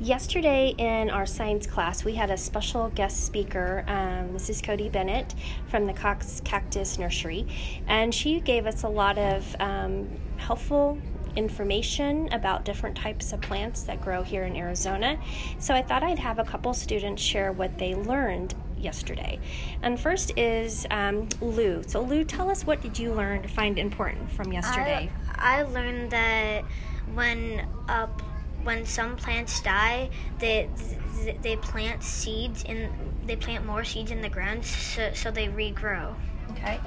Yesterday in our science class, we had a special guest speaker, um, Mrs. Cody Bennett from the Cox Cactus Nursery, and she gave us a lot of um, helpful information about different types of plants that grow here in Arizona. So I thought I'd have a couple students share what they learned yesterday. And first is um, Lou. So Lou, tell us what did you learn to find important from yesterday? I, I learned that when a when some plants die, they they plant seeds and they plant more seeds in the ground so, so they regrow. Okay.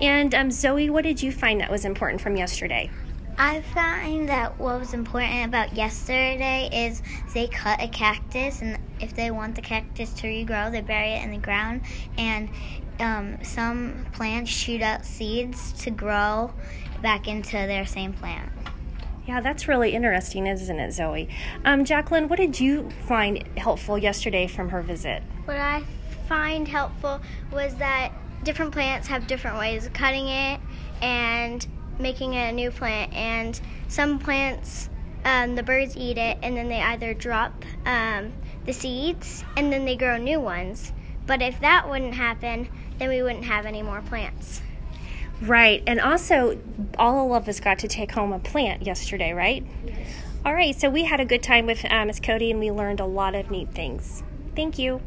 And um, Zoe, what did you find that was important from yesterday? I find that what was important about yesterday is they cut a cactus, and if they want the cactus to regrow, they bury it in the ground. And um, some plants shoot out seeds to grow back into their same plant. Yeah, that's really interesting, isn't it, Zoe? Um, Jacqueline, what did you find helpful yesterday from her visit? What I find helpful was that different plants have different ways of cutting it and making it a new plant. And some plants, um, the birds eat it and then they either drop um, the seeds and then they grow new ones. But if that wouldn't happen, then we wouldn't have any more plants. Right. And also, all of us got to take home a plant yesterday, right? Yes. All right. So we had a good time with uh, Miss Cody and we learned a lot of neat things. Thank you.